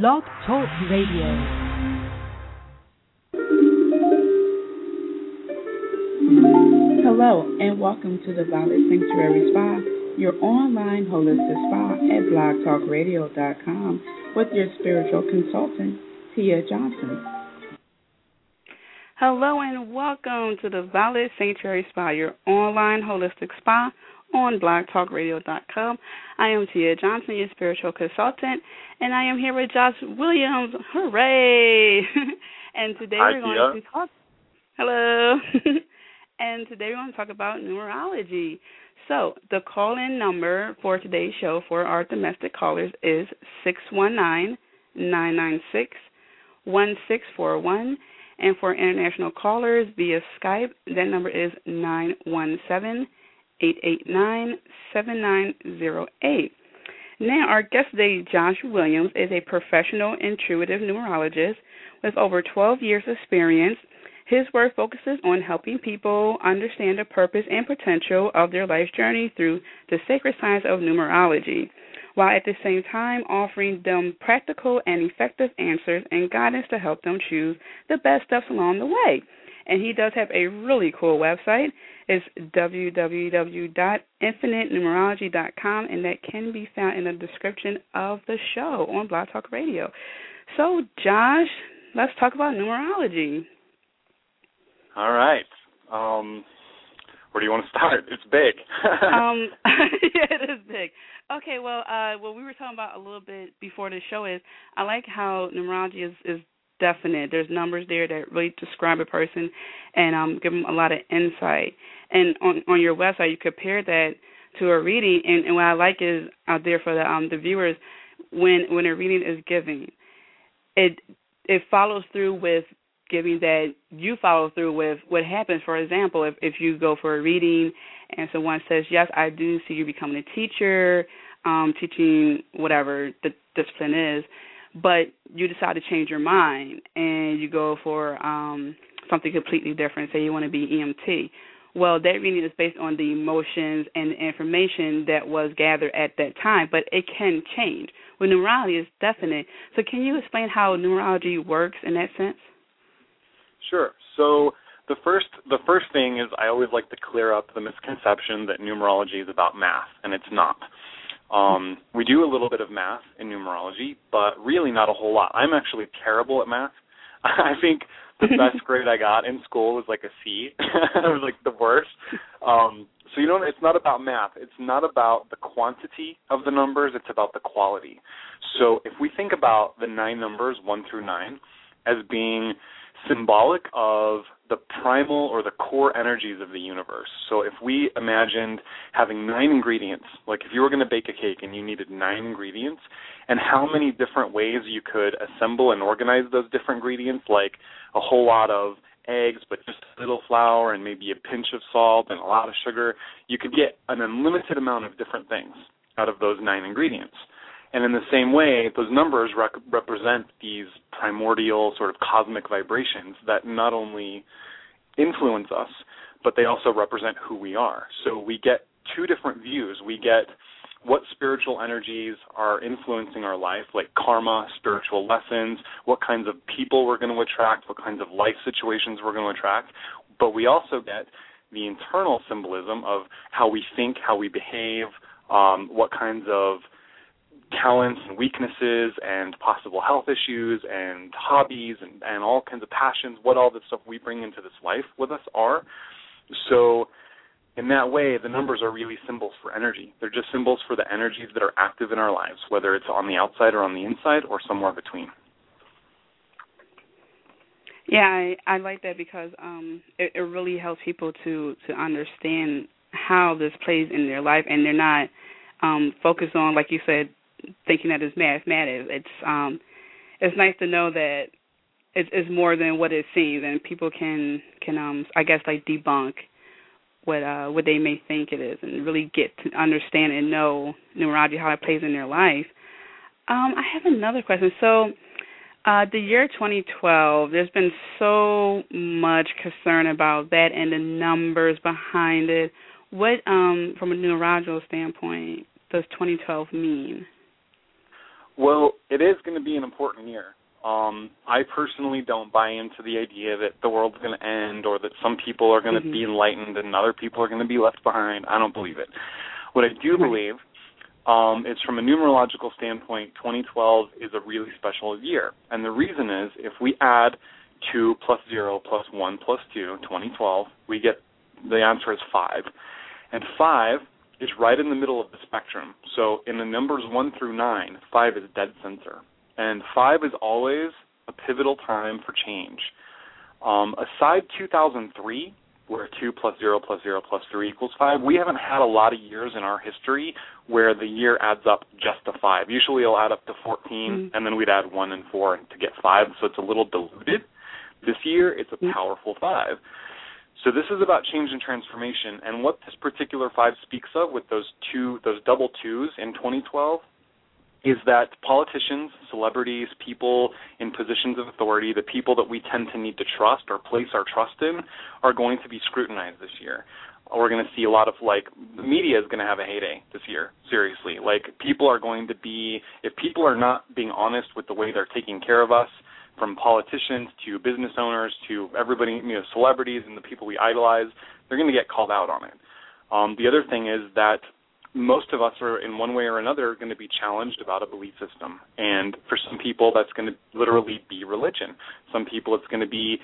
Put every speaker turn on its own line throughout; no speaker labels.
Blog Talk Radio.
Hello, and welcome to the Violet Sanctuary Spa, your online holistic spa at blogtalkradio.com with your spiritual consultant, Tia Johnson.
Hello, and welcome to the Violet Sanctuary Spa, your online holistic spa on blogtalkradio.com. I am Tia Johnson, your spiritual consultant, and I am here with Josh Williams. Hooray! and today
Hi,
we're going
Tia.
to talk. Hello. and today we're going to talk about numerology. So, the call in number for today's show for our domestic callers is 619 996 1641. And for international callers via Skype, that number is 917 889 7908. Now, our guest today, Josh Williams, is a professional intuitive numerologist with over 12 years' experience. His work focuses on helping people understand the purpose and potential of their life's journey through the sacred science of numerology, while at the same time offering them practical and effective answers and guidance to help them choose the best steps along the way. And he does have a really cool website. It's www.infinitenumerology.com, and that can be found in the description of the show on Blog Talk Radio. So, Josh, let's talk about numerology.
All right. Um, where do you want to start? It's big.
um, yeah, it is big. Okay, well, uh, what we were talking about a little bit before the show is I like how numerology is is definite. There's numbers there that really describe a person and um, give them a lot of insight. And on on your website, you compare that to a reading, and, and what I like is out there for the um the viewers when when a reading is given, it it follows through with giving that you follow through with what happens. For example, if if you go for a reading and someone says, "Yes, I do see you becoming a teacher, um, teaching whatever the discipline is," but you decide to change your mind and you go for um something completely different. Say you want to be EMT. Well, that reading is based on the emotions and the information that was gathered at that time, but it can change. With numerology, it's definite. So, can you explain how numerology works in that sense?
sure. So the first the first thing is I always like to clear up the misconception that numerology is about math, and it's not. Um, we do a little bit of math in numerology, but really not a whole lot. I'm actually terrible at math. I think the best grade I got in school was like a C. it was like the worst. Um, so you know, it's not about math. It's not about the quantity of the numbers. It's about the quality. So if we think about the nine numbers, one through nine, as being symbolic of the primal or the core energies of the universe. So if we imagined having nine ingredients, like if you were going to bake a cake and you needed nine ingredients, and how many different ways you could assemble and organize those different ingredients, like a whole lot of eggs, but just a little flour and maybe a pinch of salt and a lot of sugar, you could get an unlimited amount of different things out of those nine ingredients. And in the same way, those numbers rec- represent these primordial sort of cosmic vibrations that not only influence us, but they also represent who we are. So we get two different views. We get what spiritual energies are influencing our life, like karma, spiritual lessons, what kinds of people we're going to attract, what kinds of life situations we're going to attract. But we also get the internal symbolism of how we think, how we behave, um, what kinds of talents and weaknesses and possible health issues and hobbies and, and all kinds of passions, what all the stuff we bring into this life with us are. So in that way, the numbers are really symbols for energy. They're just symbols for the energies that are active in our lives, whether it's on the outside or on the inside or somewhere between.
Yeah, I, I like that because um it, it really helps people to to understand how this plays in their life and they're not um focused on like you said thinking that it's mathematics. It's um it's nice to know that it's, it's more than what it seems and people can can um I guess like debunk what uh what they may think it is and really get to understand and know numerology how it plays in their life. Um I have another question. So uh, the year 2012, there's been so much concern about that and the numbers behind it. What, um, from a numerological standpoint, does 2012 mean?
Well, it is going to be an important year. Um, I personally don't buy into the idea that the world's going to end or that some people are going to
mm-hmm.
be enlightened and other people are going to be left behind. I don't believe it. What I do believe um, is from a numerological standpoint, 2012 is a really special year. And the reason is if we add 2 plus 0 plus 1 plus 2, 2012, we get the answer is 5. And 5 is right in the middle of the spectrum. So in the numbers 1 through 9, 5 is dead center. And 5 is always a pivotal time for change. Um, aside 2003, where 2 plus 0 plus 0 plus 3 equals 5, we haven't had a lot of years in our history where the year adds up just to 5. Usually it'll add up to 14,
mm-hmm.
and then we'd add 1 and 4 to get 5, so it's a little diluted. This year, it's a
mm-hmm.
powerful 5. So this is about change and transformation, and what this particular 5 speaks of with those two, those double twos in 2012 is that politicians, celebrities, people in positions of authority, the people that we tend to need to trust or place our trust in, are going to be scrutinized this year. We're going to see a lot of like the media is going to have a heyday this year. Seriously, like people are going to be if people are not being honest with the way they're taking care of us, from politicians to business owners to everybody, you know, celebrities and the people we idolize, they're going to get called out on it. Um, the other thing is that most of us are in one way or another going to be challenged about a belief system. And for some people, that's going to literally be religion. Some people, it's going to be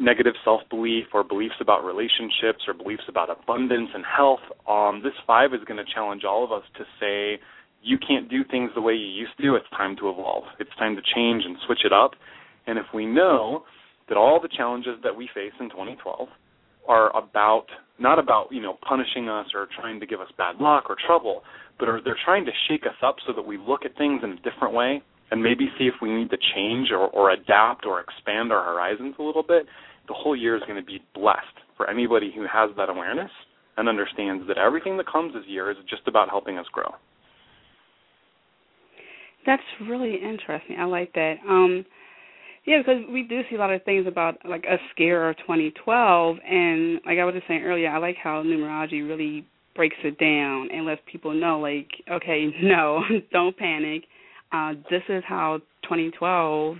negative self belief or beliefs about relationships or beliefs about abundance and health. Um, this five is going to challenge all of us to say, you can't do things the way you used to. It's time to evolve. It's time to change and switch it up. And if we know that all the challenges that we face in 2012 are about not about you know punishing us or trying to give us bad luck or trouble, but are they're trying to shake us up so that we look at things in a different way and maybe see if we need to change or, or adapt or expand our horizons a little bit. The whole year is going to be blessed for anybody who has that awareness and understands that everything that comes this year is just about helping us grow.
That's really interesting. I like that. Um, yeah, because we do see a lot of things about like a scare of 2012, and like I was just saying earlier, I like how numerology really breaks it down and lets people know, like, okay, no, don't panic. Uh, this is how 2012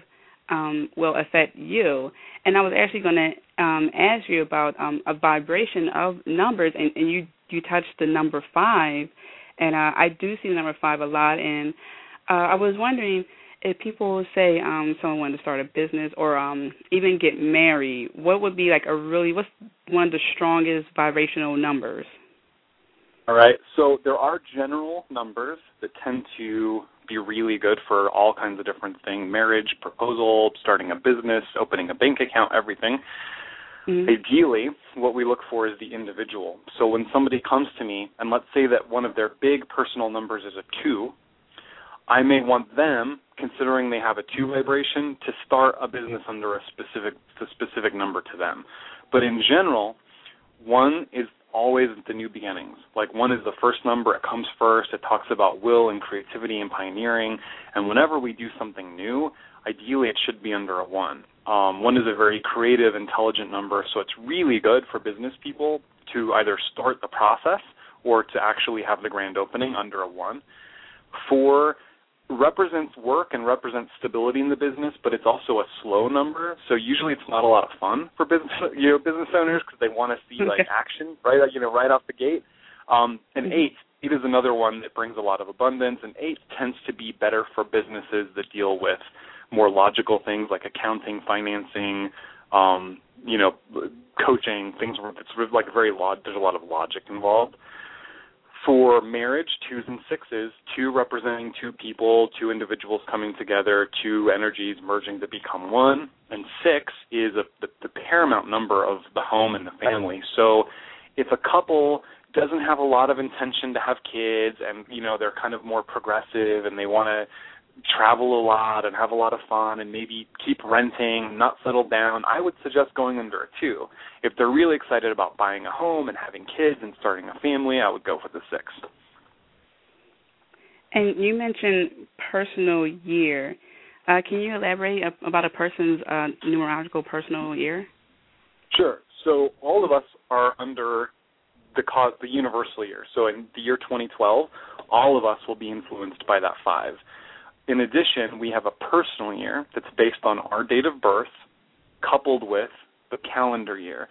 um, will affect you. And I was actually going to um, ask you about um, a vibration of numbers, and, and you you touched the number five, and uh, I do see the number five a lot, and uh, I was wondering if people say um someone wanted to start a business or um even get married, what would be like a really what's one of the strongest vibrational numbers?
All right. So there are general numbers that tend to be really good for all kinds of different things marriage, proposal, starting a business, opening a bank account, everything.
Mm-hmm.
Ideally, what we look for is the individual. So when somebody comes to me, and let's say that one of their big personal numbers is a two, I may want them, considering they have a two vibration, to start a business under a specific a specific number to them. But in general, one is always the new beginnings. Like one is the first number, it comes first, it talks about will and creativity and pioneering. And whenever we do something new, ideally it should be under a one. Um, one is a very creative, intelligent number, so it's really good for business people to either start the process or to actually have the grand opening under a one. Four represents work and represents stability in the business, but it's also a slow number. So usually it's not a lot of fun for business you know business owners because they want to see like action right you know right off the gate. Um, and
Mm-hmm.
eight, eight is another one that brings a lot of abundance, and eight tends to be better for businesses that deal with more logical things like accounting, financing, um, you know, coaching, things where it's like very log- there's a lot of logic involved for marriage, twos and sixes, two representing two people, two individuals coming together, two energies merging to become one, and six is a, the, the paramount number of the home and the family. So if a couple doesn't have a lot of intention to have kids and you know they're kind of more progressive and they want to travel a lot and have a lot of fun and maybe keep renting, not settle down, I would suggest going under a two. If they're really excited about buying a home and having kids and starting a family, I would go for the six.
And you mentioned personal year. Uh, can you elaborate about a person's uh, numerological personal year?
Sure. So all of us are under the cause, the universal year. So in the year 2012, all of us will be influenced by that five. In addition, we have a personal year that's based on our date of birth coupled with the calendar year.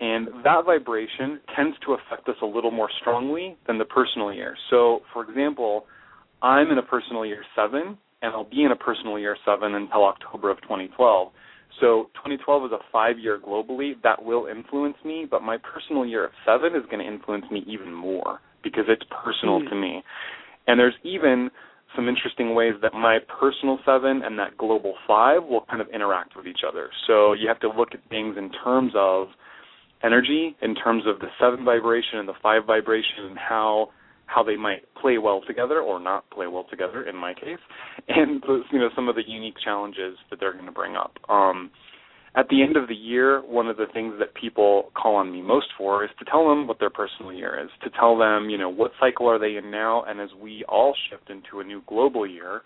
And that vibration tends to affect us a little more strongly than the personal year. So, for example, I'm in a personal year 7, and I'll be in a personal year 7 until October of 2012. So 2012 is a five year globally. That will influence me, but my personal year of seven is going to influence me even more because it's personal mm-hmm. to me. And there's even some interesting ways that my personal seven and that global five will kind of interact with each other. So you have to look at things in terms of energy, in terms of the seven vibration and the five vibration, and how how they might play well together or not play well together in my case, and you know some of the unique challenges that they're going to bring up. Um, at the end of the year, one of the things that people call on me most for is to tell them what their personal year is, to tell them, you know, what cycle are they in now, and as we all shift into a new global year,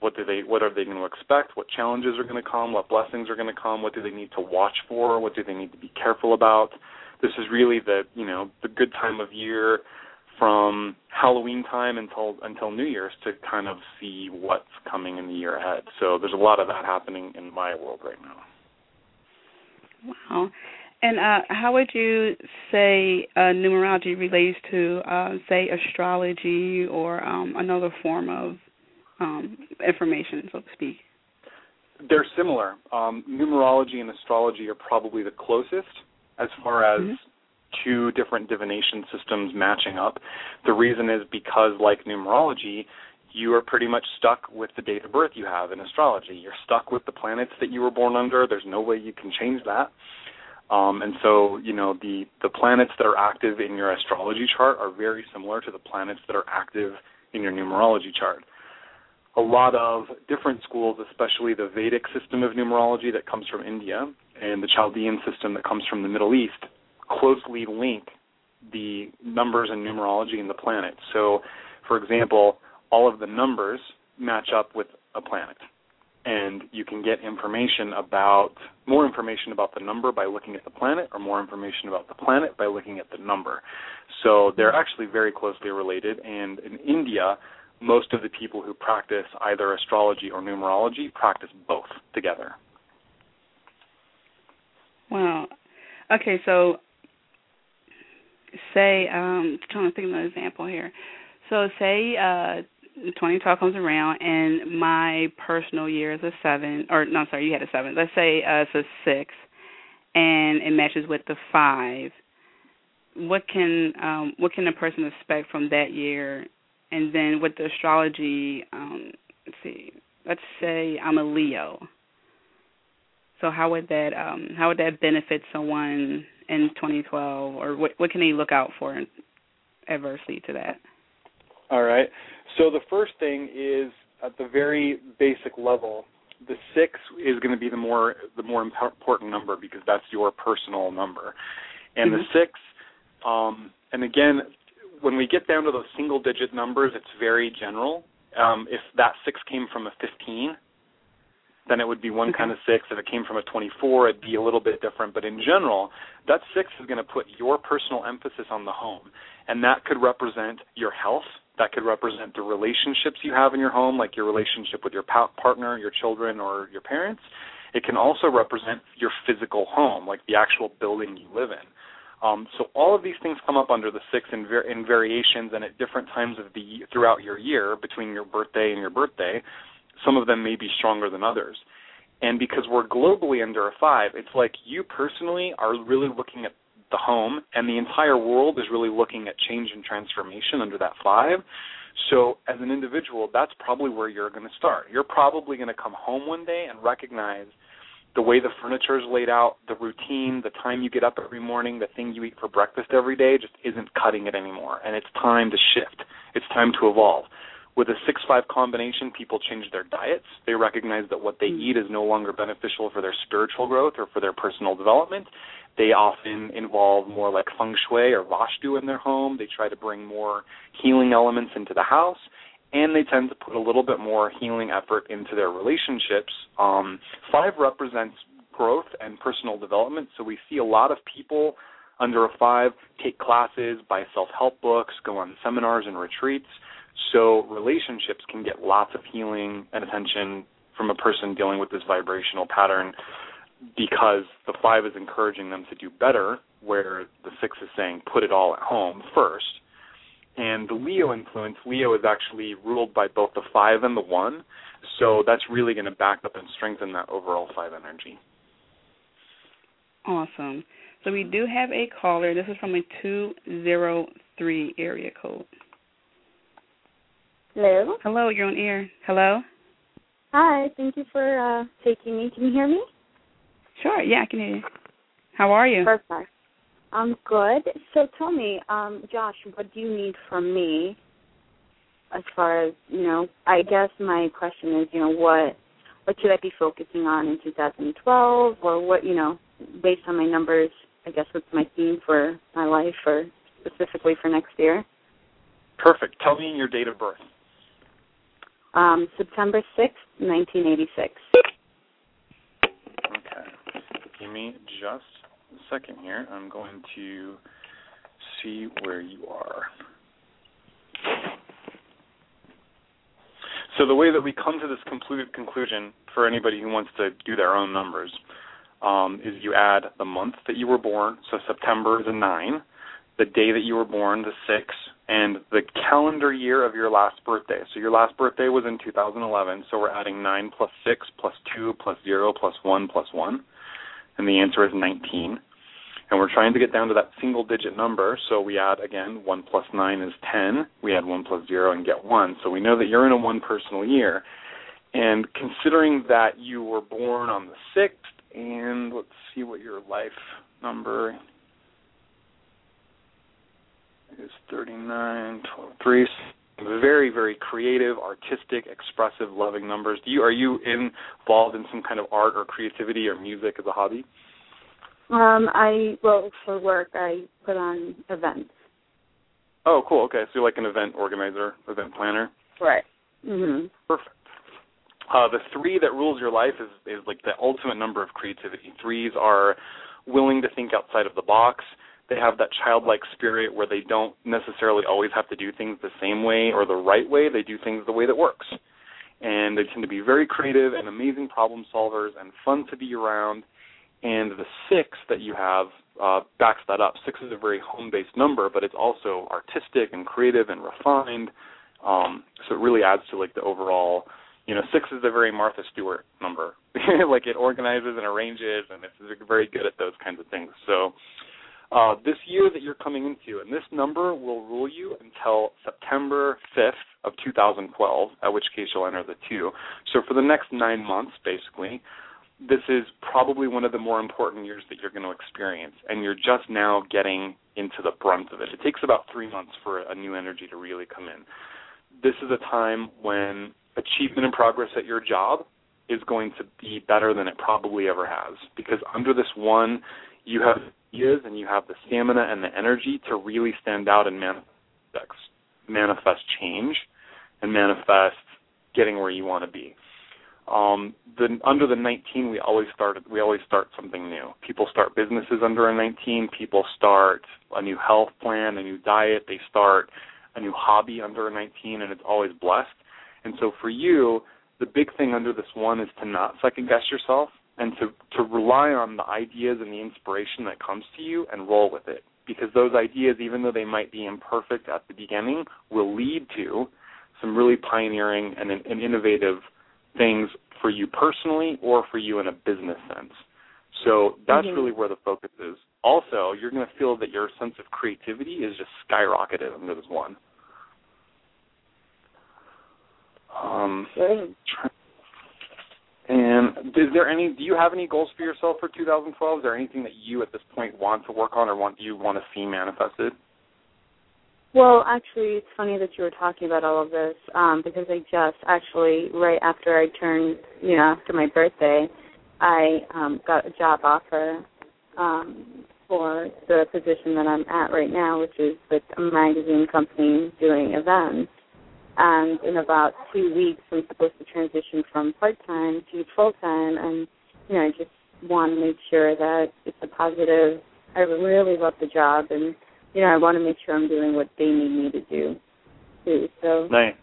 what do they, what are they going to expect? What challenges are going to come? What blessings are going to come? What do they need to watch for? What do they need to be careful about? This is really the, you know, the good time of year from Halloween time until until New Year's to kind of see what's coming in the year ahead. So there's a lot of that happening in my world right now.
Wow. And uh, how would you say uh, numerology relates to, uh, say, astrology or um, another form of um, information, so to speak?
They're similar. Um, numerology and astrology are probably the closest as far as mm-hmm two different divination systems matching up. The reason is because, like numerology, you are pretty much stuck with the date of birth you have in astrology. You're stuck with the planets that you were born under. There's no way you can change that. Um, and so, you know, the, the planets that are active in your astrology chart are very similar to the planets that are active in your numerology chart. A lot of different schools, especially the Vedic system of numerology that comes from India and the Chaldean system that comes from the Middle East, closely link the numbers and numerology in the planet. So, for example, all of the numbers match up with a planet. And you can get information about more information about the number by looking at the planet, or more information about the planet by looking at the number. So they're actually very closely related. And in India, most of the people who practice either astrology or numerology practice both together.
Wow. Okay, so say um trying to think of an example here. So say uh 2012 comes around and my personal year is a seven, or no, sorry, you had a seven. Let's say uh, it's a six, and it matches with the five. What can um, what can a person expect from that year? And then with the astrology, um, let's see. Let's say I'm a Leo. So how would that um, how would that benefit someone in 2012, or what what can they look out for adversely to that?
All right. So the first thing is at the very basic level, the six is going to be the more the more important number because that's your personal number, and mm-hmm. the six, um, and again, when we get down to those single digit numbers, it's very general. Um, if that six came from a 15, then it would be one kind of six. If it came from a 24, it'd be a little bit different. But in general, that six is going to put your personal emphasis on the home. And that could represent your health. That could represent the relationships you have in your home, like your relationship with your partner, your children, or your parents. It can also represent your physical home, like the actual building you live in. Um, so all of these things come up under the six in, in variations and at different times of the throughout your year between your birthday and your birthday some of them may be stronger than others. And because we're globally under a five, it's like you personally are really looking at the home, and the entire world is really looking at change and transformation under that five. So, as an individual, that's probably where you're going to start. You're probably going to come home one day and recognize the way the furniture is laid out, the routine, the time you get up every morning, the thing you eat for breakfast every day just isn't cutting it anymore. And it's time to shift. It's time to evolve. With a 6 5 combination, people change their diets. They recognize that what they eat is no longer beneficial for their spiritual growth or for their personal development. They often involve more like feng shui or vastu in their home. They try to bring more healing elements into the house. And they tend to put a little bit more healing effort into their relationships. Um, five represents growth and personal development. So we see a lot of people under a five take classes, buy self help books, go on seminars and retreats So relationships can get lots of healing and attention from a person dealing with this vibrational pattern because the five is encouraging them to do better, where the six is saying put it all at home first. And the Leo influence, Leo is actually ruled by both the five and the one, so that's really going to back up and strengthen that overall five energy.
Awesome. So we do have a caller. This is from a 203 area code.
Hello.
Hello, you're on air. Hello.
Hi, thank you for uh, taking me. Can you hear me?
Sure, yeah, I can hear you. How are you?
Perfect. I'm good. So tell me, um, Josh, what do you need from me as far as, you know, I guess my question is, you know, what what should I be focusing on in 2012 or what, you know, based on my numbers, I guess what's my theme for my life or specifically for next year?
Perfect. Tell me your date of birth.
Um, September 6th, 1986.
Okay. Give me just a second here. I'm going to see where you are. So the way that we come to this complete conclusion for anybody who wants to do their own numbers um, is you add the month that you were born. So September is a nine, the day that you were born, the six, and the calendar year of your last birthday. So your last birthday was in 2011. So we're adding nine plus six plus two plus zero plus one plus one, and the answer is 19 and we're trying to get down to that single digit number. So we add again 1 plus 9 is 10. We add 1 plus 0 and get 1. So we know that you're in a one personal year. And considering that you were born on the 6th, and let's see what your life number is 39, 12, 3. Very, very creative, artistic, expressive, loving numbers. Do you are you involved in some kind of art or creativity or music as a hobby?
Um, I well for work I put on events.
Oh, cool. Okay, so you're like an event organizer, event planner.
Right. Mhm.
Perfect. Uh, the three that rules your life is is like the ultimate number of creativity. Threes are willing to think outside of the box. They have that childlike spirit where they don't necessarily always have to do things the same way or the right way. They do things the way that works. And they tend to be very creative and amazing problem solvers and fun to be around and the six that you have uh, backs that up. Six is a very home-based number, but it's also artistic and creative and refined. Um, so it really adds to like the overall. You know, six is a very Martha Stewart number. like it organizes and arranges, and it's very good at those kinds of things. So uh, this year that you're coming into, and this number will rule you until September 5th of 2012, at which case you'll enter the two. So for the next nine months, basically, this is probably one of the more important years that you're going to experience, and you're just now getting into the brunt of it. It takes about three months for a new energy to really come in. This is a time when achievement and progress at your job is going to be better than it probably ever has, because under this one, you have ideas and you have the stamina and the energy to really stand out and manifest, manifest change and manifest getting where you want to be. Um, the, under the 19, we always started. We always start something new. People start businesses under a 19. People start a new health plan, a new diet. They start a new hobby under a 19, and it's always blessed. And so for you, the big thing under this one is to not second guess yourself and to to rely on the ideas and the inspiration that comes to you and roll with it. Because those ideas, even though they might be imperfect at the beginning, will lead to some really pioneering and, and innovative things for you personally or for you in a business sense. So that's mm-hmm. really where the focus is. Also, you're going to feel that your sense of creativity is just skyrocketed under this one. Um, and is there any? Do you have any goals for yourself for 2012? Is there anything that you at this point want to work on or want you want to see manifested?
Well, actually, it's funny that you were talking about all of this um, because I just actually right after I turned, you know, after my birthday, I um, got a job offer um, for the position that I'm at right now, which is with a magazine company doing events. And in about two weeks, I'm supposed to transition from part time to full time, and you know, I just want to make sure that it's a positive. I really love the job and you know, I want to make sure I'm doing what they need me to do. too. So
nice.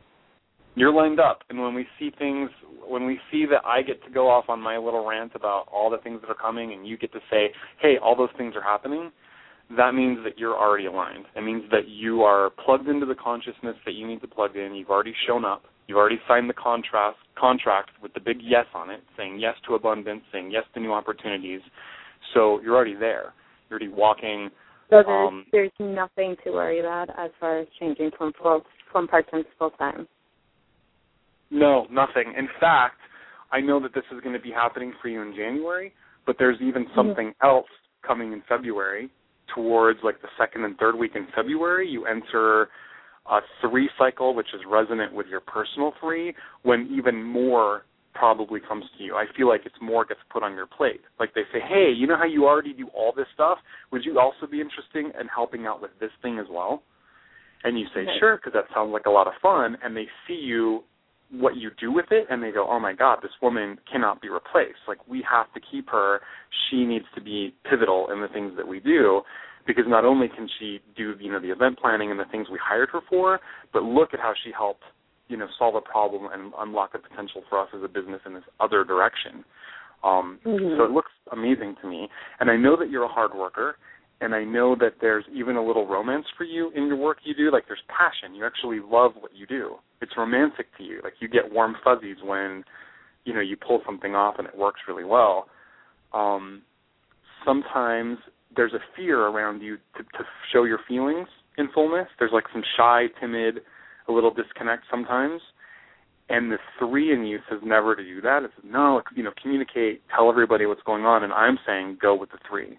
You're lined up, and when we see things, when we see that I get to go off on my little rant about all the things that are coming, and you get to say, "Hey, all those things are happening," that means that you're already aligned. It means that you are plugged into the consciousness that you need to plug in. You've already shown up. You've already signed the contract contract with the big yes on it, saying yes to abundance, saying yes to new opportunities. So you're already there. You're already walking.
So there's,
um,
there's nothing to worry about as far as changing from full from part time to full time.
No, nothing. In fact, I know that this is going to be happening for you in January, but there's even something mm-hmm. else coming in February towards like the second and third week in February. You enter a three cycle, which is resonant with your personal three, when even more probably comes to you. I feel like it's more gets put on your plate. Like they say, hey, you know how you already do all this stuff? Would you also be interested in helping out with this thing as well? And you say, okay. sure, because that sounds like a lot of fun. And they see you what you do with it and they go, Oh my God, this woman cannot be replaced. Like we have to keep her. She needs to be pivotal in the things that we do because not only can she do, you know, the event planning and the things we hired her for, but look at how she helped, you know, solve a problem and unlock the potential for us as a business in this other direction. Um, mm-hmm. So it looks amazing to me. And I know that you're a hard worker and I know that there's even a little romance for you in your work you do. Like there's passion. You actually love what you do. It's romantic to you. Like you get warm fuzzies when, you know, you pull something off and it works really well. Um, sometimes there's a fear around you to, to show your feelings in fullness. There's like some shy, timid, a little disconnect sometimes. And the three in you says never to do that. It says no, you know, communicate, tell everybody what's going on. And I'm saying go with the three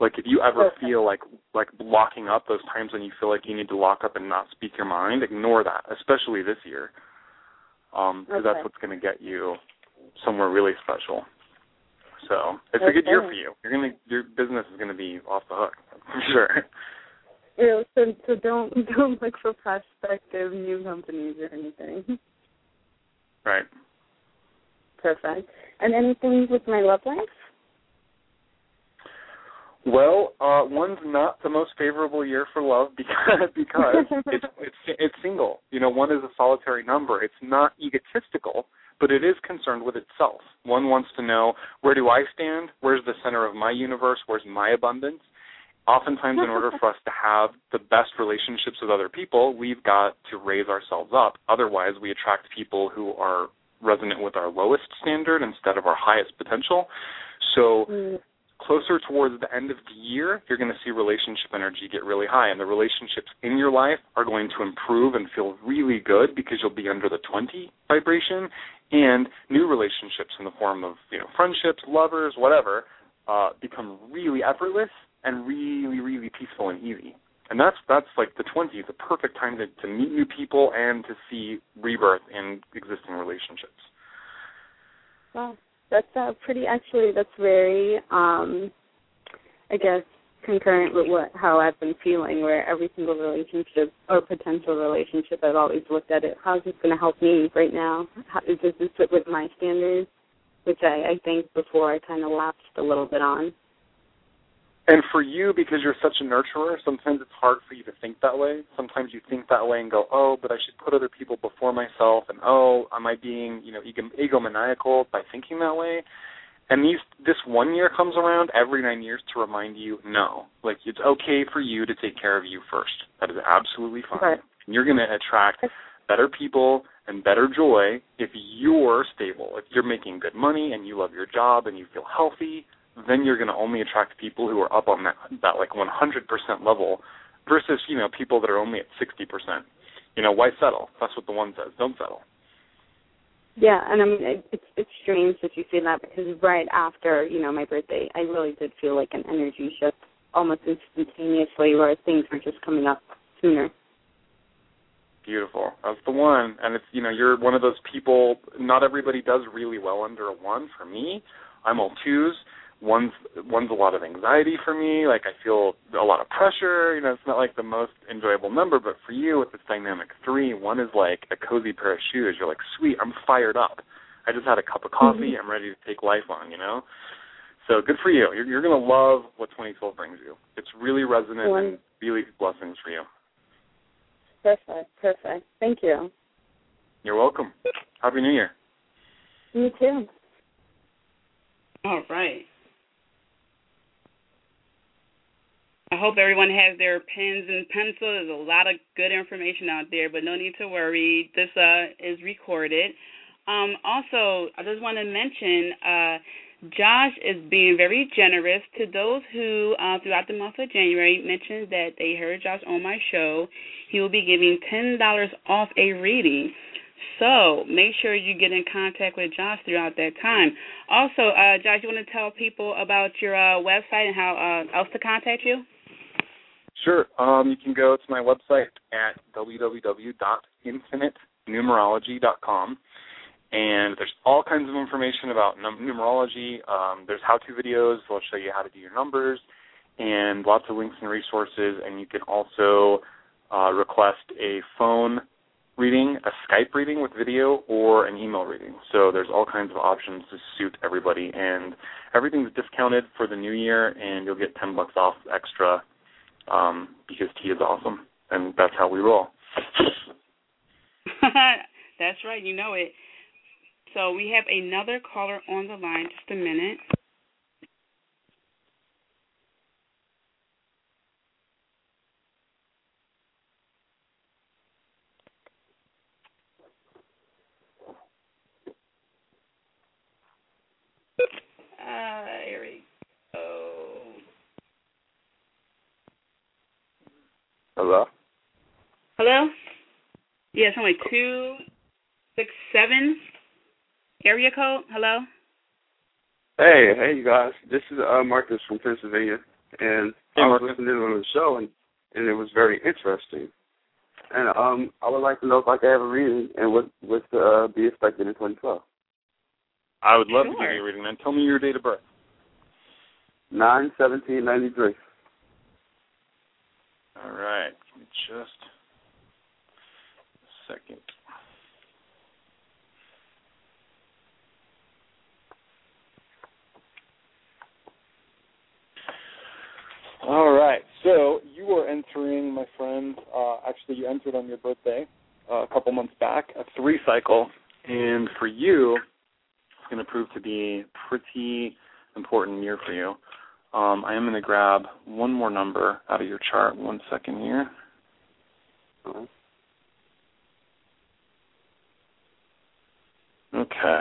like if you ever okay. feel like like locking up those times when you feel like you need to lock up and not speak your mind, ignore that, especially this year, because um, okay. that's what's going to get you somewhere really special. So it's okay. a good year for you. You're gonna your business is gonna be off the hook for sure.
Yeah, so so don't don't look for prospective new companies or anything.
Right.
Perfect. And anything with my love life?
Well, uh, one's not the most favorable year for love because because it's it's it's single. You know, one is a solitary number. It's not egotistical, but it is concerned with itself. One wants to know where do I stand? Where's the center of my universe? Where's my abundance? Oftentimes, in order for us to have the best relationships with other people, we've got to raise ourselves up. Otherwise, we attract people who are resonant with our lowest standard instead of our highest potential. So mm closer towards the end of the year, you're going to see relationship energy get really high, and the relationships in your life are going to improve and feel really good because you'll be under the 20 vibration, and new relationships in the form of you know friendships, lovers, whatever, uh, become really effortless and really, really peaceful and easy. And that's that's like the 20s, the perfect time to, to meet new people and to see rebirth in existing relationships.
Wow that's uh, pretty actually that's very um I guess concurrent with what how I've been feeling where every single relationship or potential relationship I've always looked at it, how's this gonna help me right now? How, does this fit with my standards? Which I, I think before I kinda lapsed a little bit on.
And for you, because you're such a nurturer, sometimes it's hard for you to think that way. Sometimes you think that way and go, "Oh, but I should put other people before myself," and "Oh, am I being, you know, ego- egomaniacal by thinking that way?" And these, this one year comes around every nine years to remind you, no, like it's okay for you to take care of you first. That is absolutely fine.
Right.
And you're going to attract better people and better joy if you're stable, if you're making good money and you love your job and you feel healthy then you're going to only attract people who are up on that that like 100% level versus you know people that are only at 60%. You know, why settle? That's what the one says. Don't settle.
Yeah, and I mean it, it's it's strange that you say that because right after you know my birthday, I really did feel like an energy shift almost instantaneously, where things were just coming up sooner.
Beautiful. That's the one, and it's you know you're one of those people. Not everybody does really well under a one. For me, I'm all twos one's one's a lot of anxiety for me like i feel a lot of pressure you know it's not like the most enjoyable number but for you with this dynamic three one is like a cozy pair of shoes you're like sweet i'm fired up i just had a cup of coffee mm-hmm. i'm ready to take life on you know so good for you you're, you're going to love what 2012 brings you it's really resonant and really blessings for you
Perfect. Perfect. Thank you.
You're welcome. Happy New Year.
You too.
All right. I hope everyone has their pens and pencils. There's a lot of good information out there, but no need to worry. This uh, is recorded. Um, also, I just want to mention uh, Josh is being very generous to those who, uh, throughout the month of January, mentioned that they heard Josh on my show. He will be giving $10 off a reading. So make sure you get in contact with Josh throughout that time. Also, uh, Josh, you want to tell people about your uh, website and how uh, else to contact you?
Sure. Um, you can go to my website at www.infinitenumerology.com and there's all kinds of information about num- numerology. Um, there's how-to videos that'll show you how to do your numbers, and lots of links and resources. And you can also uh, request a phone reading, a Skype reading with video, or an email reading. So there's all kinds of options to suit everybody, and everything's discounted for the new year, and you'll get ten bucks off extra um, because Tia is awesome, and that's how we roll.
that's right, you know it. So we have another caller on the line. Just a minute. Uh, here we go.
Hello.
Hello. Yes, only two six seven Area code. Hello.
Hey, hey, you guys. This is uh, Marcus from Pennsylvania, and
hey,
I was listening to the show, and and it was very interesting. And um, I would like to know if I could have a reading and what what uh, be expected in 2012.
I would love
sure.
to give you a reading, man. Tell me your date of birth.
Nine seventeen ninety three.
All right. Give me just a second. All right. So you are entering, my friend. Uh, actually, you entered on your birthday uh, a couple months back, a three cycle, and for you, it's going to prove to be pretty important year for you. Um, I am going to grab one more number out of your chart. One second here. Okay.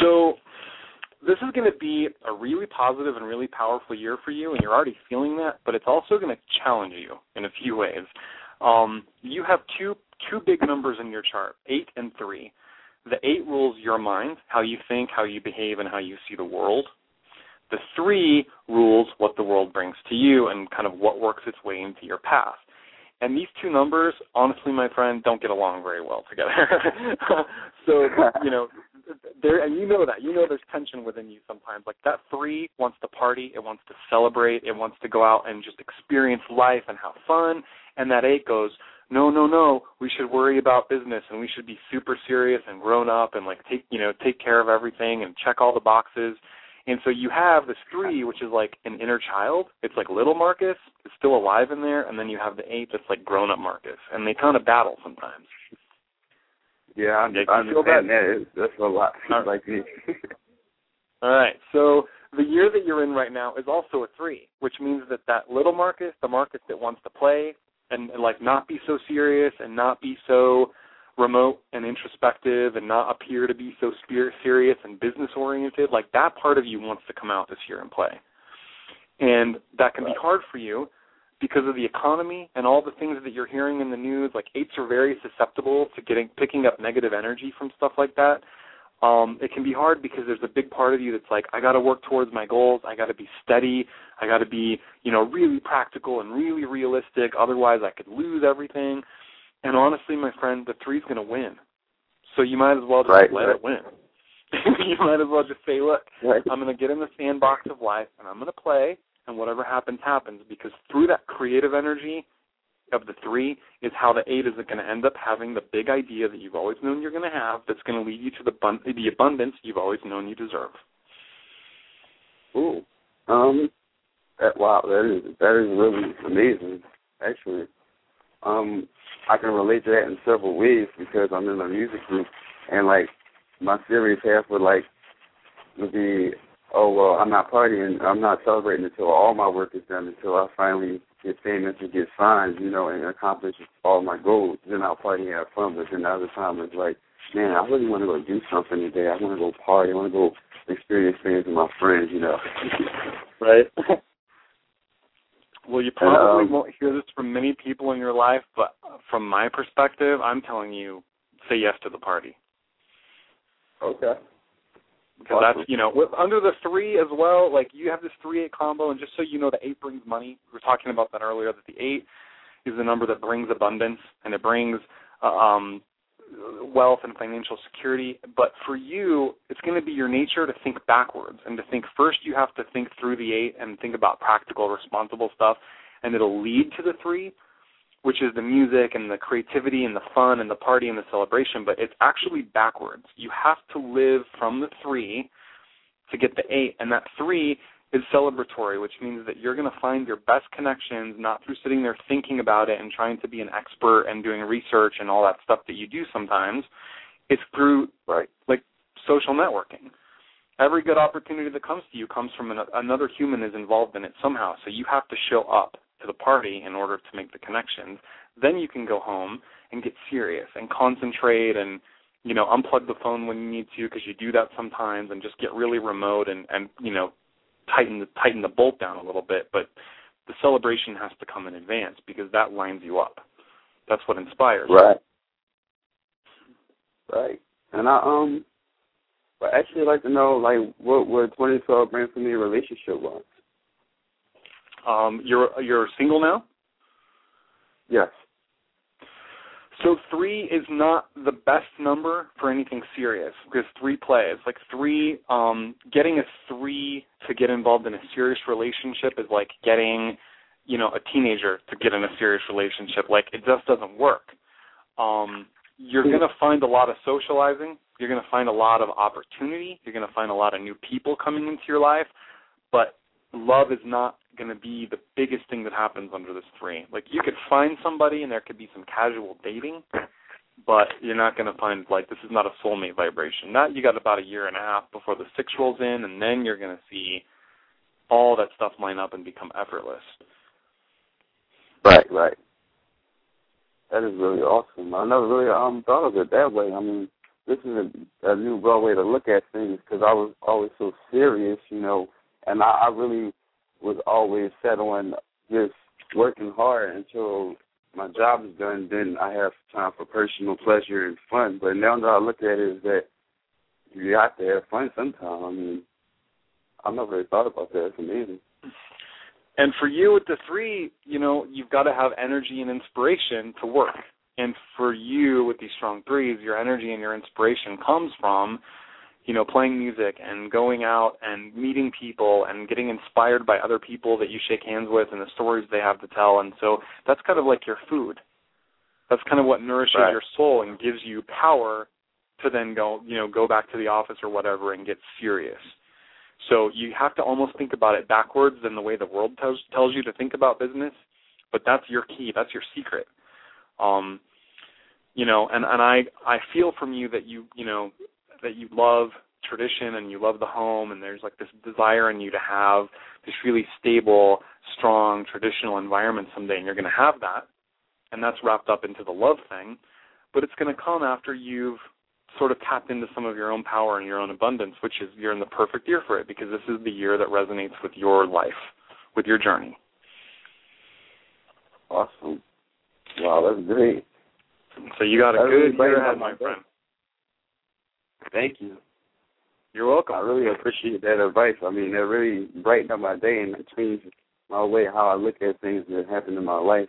So this is going to be a really positive and really powerful year for you, and you're already feeling that. But it's also going to challenge you in a few ways. Um, you have two two big numbers in your chart, eight and three. The eight rules your mind, how you think, how you behave, and how you see the world. The three rules what the world brings to you and kind of what works its way into your path. And these two numbers, honestly, my friend, don't get along very well together. so, you know, there and you know that you know there's tension within you sometimes like that three wants to party it wants to celebrate it wants to go out and just experience life and have fun and that eight goes no no no we should worry about business and we should be super serious and grown up and like take you know take care of everything and check all the boxes and so you have this three which is like an inner child it's like little marcus it's still alive in there and then you have the eight that's like grown up marcus and they kind of battle sometimes
yeah, I'm,
Yeah,
I understand
that?
that. It's, that's a lot
All right.
like me.
All right. So the year that you're in right now is also a three, which means that that little Marcus, the Marcus that wants to play and, and like not be so serious and not be so remote and introspective and not appear to be so spirit serious and business oriented, like that part of you wants to come out this year and play. And that can be hard for you because of the economy and all the things that you're hearing in the news. Like eights are very susceptible to getting picking up negative energy from stuff like that. Um, it can be hard because there's a big part of you that's like, I got to work towards my goals. I got to be steady. I got to be, you know, really practical and really realistic. Otherwise, I could lose everything. And honestly, my friend, the three's going to win. So you might as well just
Right,
let
right.
it win. you might as well just say, look,
Right.
I'm going to get in the sandbox of life and I'm going to play, and whatever happens, happens. Because through that creative energy of the three is how the eight is going to end up having the big idea that you've always known you're going to have that's going to lead you to the, bun- the abundance you've always known you deserve.
Ooh. Um. That, wow. That is that is really amazing. Actually. Um I can relate to that in several ways because I'm in a music group and like my serious half would like would be, oh well, I'm not partying, I'm not celebrating until all my work is done, until I finally get famous and get signed, you know, and accomplish all my goals. Then I'll party and have fun. But then the other time it's like, man, I really want to go do something today. I want to go party. I want to go experience things with my friends, you know. right?
Well, you probably
um,
won't hear this from many people in your life, but from my perspective, I'm telling you, say yes to the party.
Okay.
Because
Awesome.
that's you know with under the three as well. Like you have this three eight combo, and just so you know, the eight brings money. We were talking about that earlier. That the eight is the number that brings abundance and it brings uh, um, wealth and financial security. But for you, it's going to be your nature to think backwards and to think first. You have to think through the eight and think about practical, responsible stuff, and it'll lead to the three which is the music and the creativity and the fun and the party and the celebration, but it's actually backwards. You have to live from the three to get the eight, and that three is celebratory, which means that you're going to find your best connections not through sitting there thinking about it and trying to be an expert and doing research and all that stuff that you do sometimes. It's through
right.
like social networking. Every good opportunity that comes to you comes from an, another human is involved in it somehow. So you have to show up to the party in order to make the connections. Then you can go home and get serious and concentrate and you know unplug the phone when you need to because you do that sometimes and just get really remote and and you know tighten the tighten the bolt down a little bit. But the celebration has to come in advance because that lines you up. That's what inspires.
Right. Right. And I um but actually like to know like what what twenty twelve bring for me relationship wise.
Um, you're you're single now.
Yes.
So three is not the best number for anything serious because three plays like three. Um, getting a three to get involved in a serious relationship is like getting, you know, a teenager to get in a serious relationship. Like it just doesn't work. Um, you're going to find a lot of socializing. You're going to find a lot of opportunity. You're going to find a lot of new people coming into your life, but love is not going to be the biggest thing that happens under this three. Like you could find somebody and there could be some casual dating, but you're not going to find like this is not a soulmate vibration. That you got about a year and a half before the six rolls in, and then you're going to see all that stuff line up and become effortless.
Right, right. That is really awesome. I never really um thought of it that way. I mean, this is a, a new broad way to look at things because I was always so serious, you know, and I, I really was always set on just working hard until my job is done. Then I have time for personal pleasure and fun. But now that I look at it, is that you have to have fun sometime. I mean, I've never really thought about that. It's amazing.
And for you with the three, you know, you've got to have energy and inspiration to work. And for you with these strong threes, your energy and your inspiration comes from you know, playing music and going out and meeting people and getting inspired by other people that you shake hands with and the stories they have to tell. And so that's kind of like your food. That's kind of what nourishes
right.
your soul and gives you power to then go, you know, go back to the office or whatever and get serious. So you have to almost think about it backwards than the way the world tells tells you to think about business. But that's your key. That's your secret. Um, you know, and and I I feel from you that you you know that you love tradition and you love the home and there's like this desire in you to have this really stable, strong, traditional environment someday and you're going to have that. And that's wrapped up into the love thing, but it's going to come after you've sort of tapped into some of your own power and your own abundance, which is you're in the perfect year for it because this is the year that resonates with your life, with your journey.
Awesome. Wow, that's great.
So you got a
That
good
really
year ahead,
my
friend.
Thank you.
You're welcome.
I really appreciate that advice. I mean, it really brightened up my day and it changed my way how I look at things that happen in my life.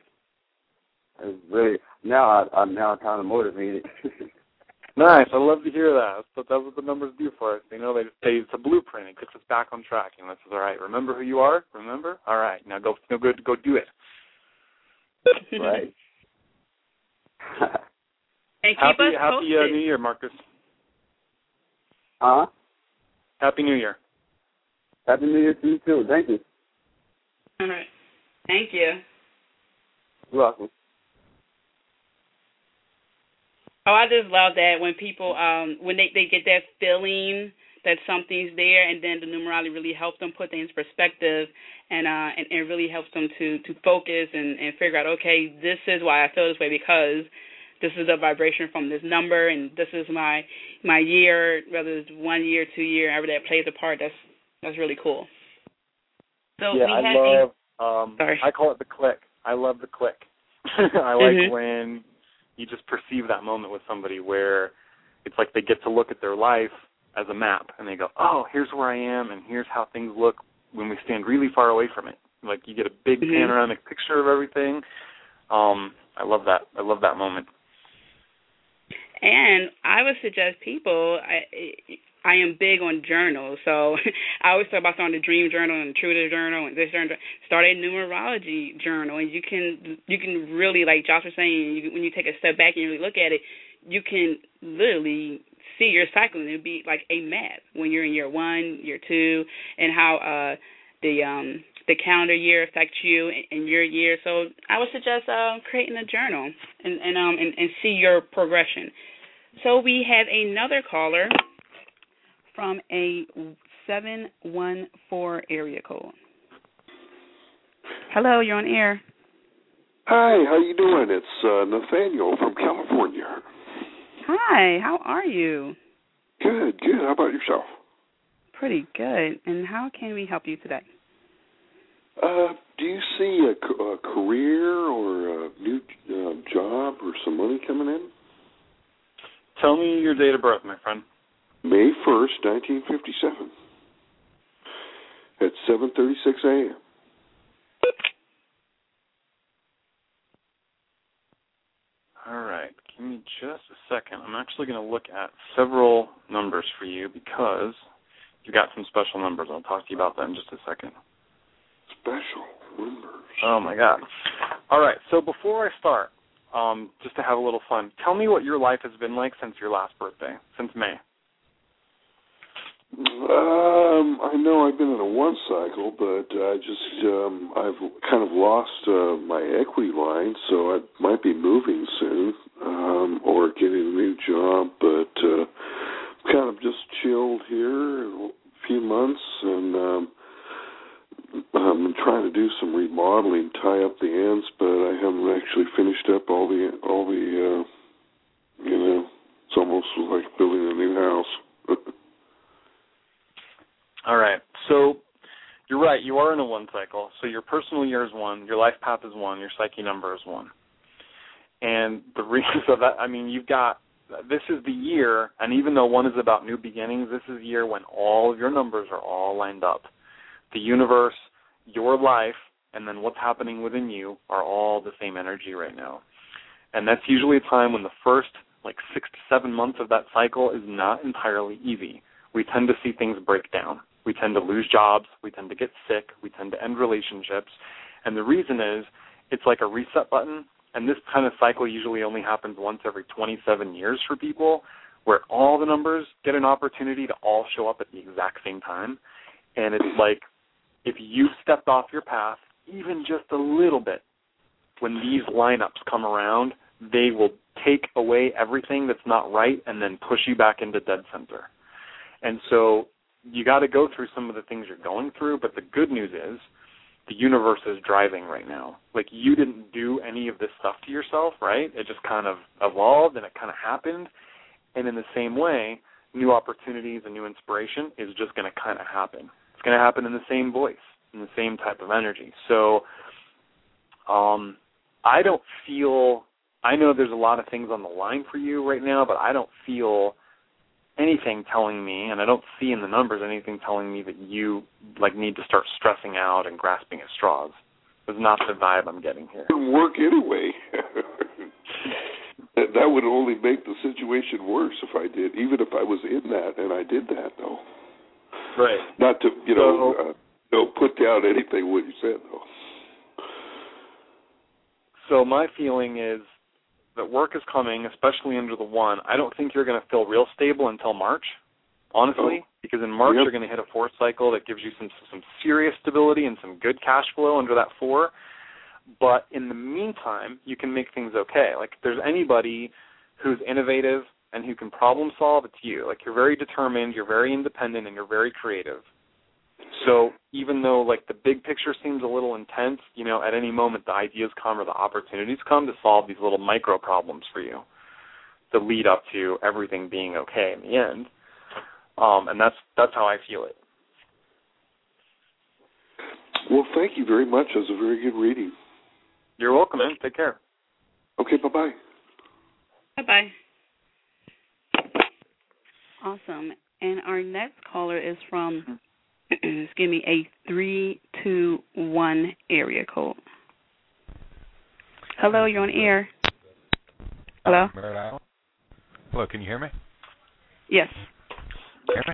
It's really now I, I'm now kind of motivated.
Nice. I love to hear that. That's, that's what the numbers do for us. You know, they say it's a blueprint. It gets us back on track. And this is all right. Remember who you are. Remember. All right. Now go. No good. Go do it.
right.
And keep
happy
us
Happy
posted.
uh, New Year, Marcus.
Huh?
Happy New Year.
Happy New Year to you too. Thank you.
All right. Thank you.
You're welcome.
Oh, I just love that when people um when they they get that feeling that something's there and then the numerology really helps them put things in perspective and uh and it really helps them to to focus and and figure out okay this is why I feel this way because this is a vibration from this number and this is my my year whether it's one year two year ever that plays a part that's that's really cool so
yeah I love
a,
um
sorry.
I call it the click I love the click I like
Mhm.
when you just perceive that moment with somebody where it's like they get to look at their life as a map and they go, "Oh, here's where I am and here's how things look when we stand really far away from it." Like you get a big
Mhm.
panoramic picture of everything. Um I love that. I love that moment.
And I would suggest people. I I am big on journals, so I always talk about starting a dream journal and truth journal and this journal. Start a numerology journal, and you can you can really like Josh was saying. You, when you take a step back and you really look at it, you can literally see your cycle, and it'd be like a map when you're in year one, year two, and how uh the um the calendar year affects you in, in your year. So I would suggest uh, creating a journal and and um and, and see your progression. So we have another caller from a seven one four area code. Hello, you're on air.
Hi, how you doing? It's uh, Nathaniel from California.
Hi, how are you?
Good, good. How about yourself?
Pretty good. And how can we help you today?
Uh, do you see a, a career or a new uh, job or some money coming in?
Tell me your date of birth, my friend.
May first, nineteen fifty-seven, at seven thirty-six a.m.
All right. Give me just a second. I'm actually going to look at several numbers for you because you've got some special numbers. I'll talk to you about that in just a second.
Special numbers.
Oh my god. All right. So before I start, um, just to have a little fun, tell me what your life has been like since your last birthday, since May.
Um, I know I've been in a one cycle, but I just um I've kind of lost uh, my equity line, so I might be moving soon, um, or getting a new job. But uh, kind of just chilled here a few months, and um, I'm trying to do some remodeling, tie up the ends, but I haven't actually finished up all the all the uh, you know, it's almost like building a new house.
All right. So you're right. You are in a one cycle. So your personal year is one, your life path is one, your psyche number is one. And the reason so that I mean you've got this is the year, and even though one is about new beginnings, this is the year when all of your numbers are all lined up. The universe, your life, and then what's happening within you are all the same energy right now. And that's usually a time when the first like six to seven months of that cycle is not entirely easy. We tend to see things break down. We tend to lose jobs. We tend to get sick. We tend to end relationships. And the reason is it's like a reset button. And this kind of cycle usually only happens once every 27 years for people, where all the numbers get an opportunity to all show up at the exact same time. And it's like if you've stepped off your path even just a little bit, when these lineups come around, they will take away everything that's not right and then push you back into dead center. And so you got to go through some of the things you're going through, but the good news is the universe is driving right now. Like you didn't do any of this stuff to yourself, right? It just kind of evolved and it kind of happened. And in the same way, new opportunities and new inspiration is just going to kind of happen. Going to happen in the same voice, in the same type of energy. So um I don't feel I know there's a lot of things on the line for you right now, but I don't feel anything telling me, and I don't see in the numbers anything telling me that you like need to start stressing out and grasping at straws. It's not the vibe I'm getting here.
It would work anyway. that would only make the situation worse if I did, even if I was in that and I did that though.
Right.
Not to you know,
So-
uh, you know put down anything what you said though.
So my feeling is that work is coming, especially under the one. I don't think you're going to feel real stable until March, honestly,
Oh.
because in March
Yep.
you're going to hit a four cycle that gives you some some serious stability and some good cash flow under that four. But in the meantime, you can make things okay. Like if there's anybody who's innovative and who can problem solve, it's you. Like you're very determined, you're very independent, and you're very creative. So even though like the big picture seems a little intense, you know, at any moment the ideas come or the opportunities come to solve these little micro problems for you that lead up to everything being okay in the end. Um, and that's that's how I feel it.
Well, thank you very much. It was a very good reading.
You're welcome, man. Take care.
Okay, bye bye.
Bye bye. Awesome. And our next caller is from, excuse me, a 321 area code. Hello, you're on air. Hello?
Hello, can you hear me?
Yes.
Hear me?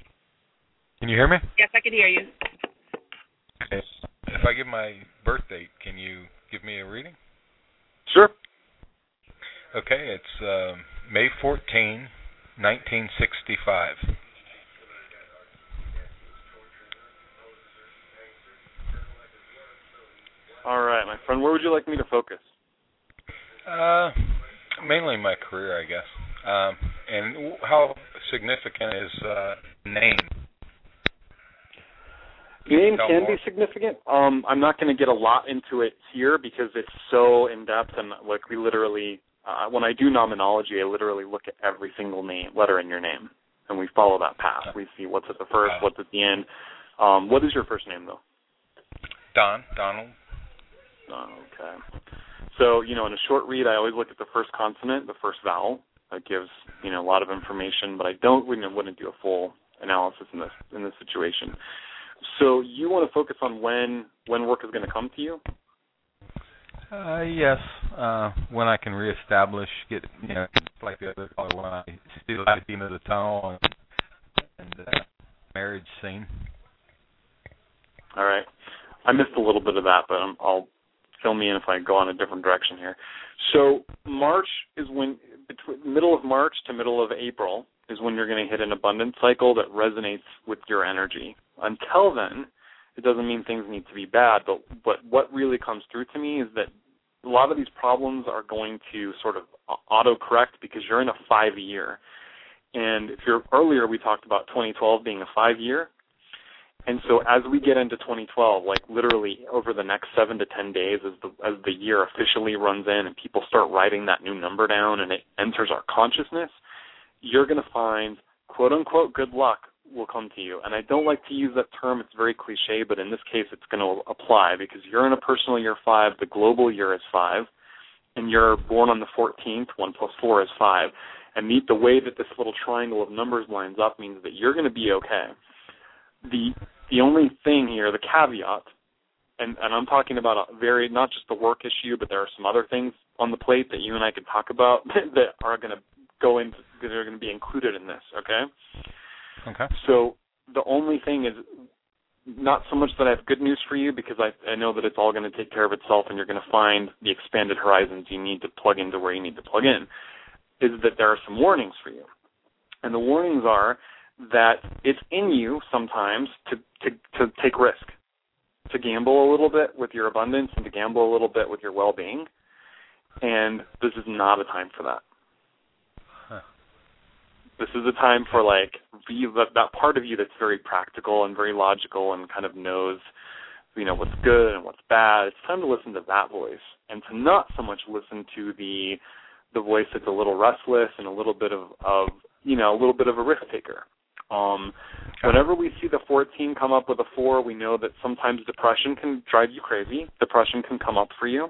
Can you hear me?
Yes, I can hear you.
Okay. If I give my birth date, can you give me a reading?
Sure.
Okay, it's uh, May 14, 1965.
All right, my friend. Where would you like me to focus?
Uh, mainly my career, I guess. Um, and how significant is uh, name?
Name can
more.
be significant. Um, I'm not going to get a lot into it here because it's so in depth and like we literally, uh, when I do numerology, I literally look at every single name letter in your name, and we follow that path. We see what's at the first, what's at the end. Um, what is your first name though?
Don, Donald.
Oh, okay. So, you know, in a short read, I always look at the first consonant, the first vowel. That gives, you know, a lot of information, but I don't wouldn't, wouldn't do a full analysis in this in this situation. So, you want to focus on when when work is going to come to you?
Uh, yes, uh, when I can reestablish, get you know, like the other caller, when I see the light at the end of the tunnel and, and uh, marriage scene.
All right. I missed a little bit of that, but i I'll fill me in if I go on a different direction here. So March is when between middle of March to middle of April is when you're going to hit an abundance cycle that resonates with your energy. Until then, it doesn't mean things need to be bad, but but what really comes through to me is that a lot of these problems are going to sort of auto correct because you're in a 5 year. And if you're earlier we talked about 2012 being a 5 year, and so as we get into 2012, like literally over the next seven to ten days, as the as the year officially runs in and people start writing that new number down and it enters our consciousness, you're going to find quote unquote good luck will come to you. And I don't like to use that term; it's very cliche, but in this case, it's going to apply because you're in a personal year five, the global year is five, and you're born on the 14th. One plus four is five. And meet the way that this little triangle of numbers lines up means that you're going to be okay the the only thing here, the caveat, and and I'm talking about a very not just the work issue, but there are some other things on the plate that you and I could talk about that are going to go into that are going to be included in this. Okay.
Okay.
So the only thing is not so much that I have good news for you because I I know that it's all going to take care of itself and you're going to find the expanded horizons you need to plug into where you need to plug in. Is that there are some warnings for you, and the warnings are that it's in you sometimes to, to, to take risk, to gamble a little bit with your abundance and to gamble a little bit with your well being. And this is not a time for that. This is a time for like be that, that part of you that's very practical and very logical and kind of knows, you know, what's good and what's bad. It's time to listen to that voice and to not so much listen to the the voice that's a little restless and a little bit of, of you know, a little bit of a risk taker. Um, whenever we see the 14 come up with a 4, we know that sometimes depression can drive you crazy. Depression can come up for you.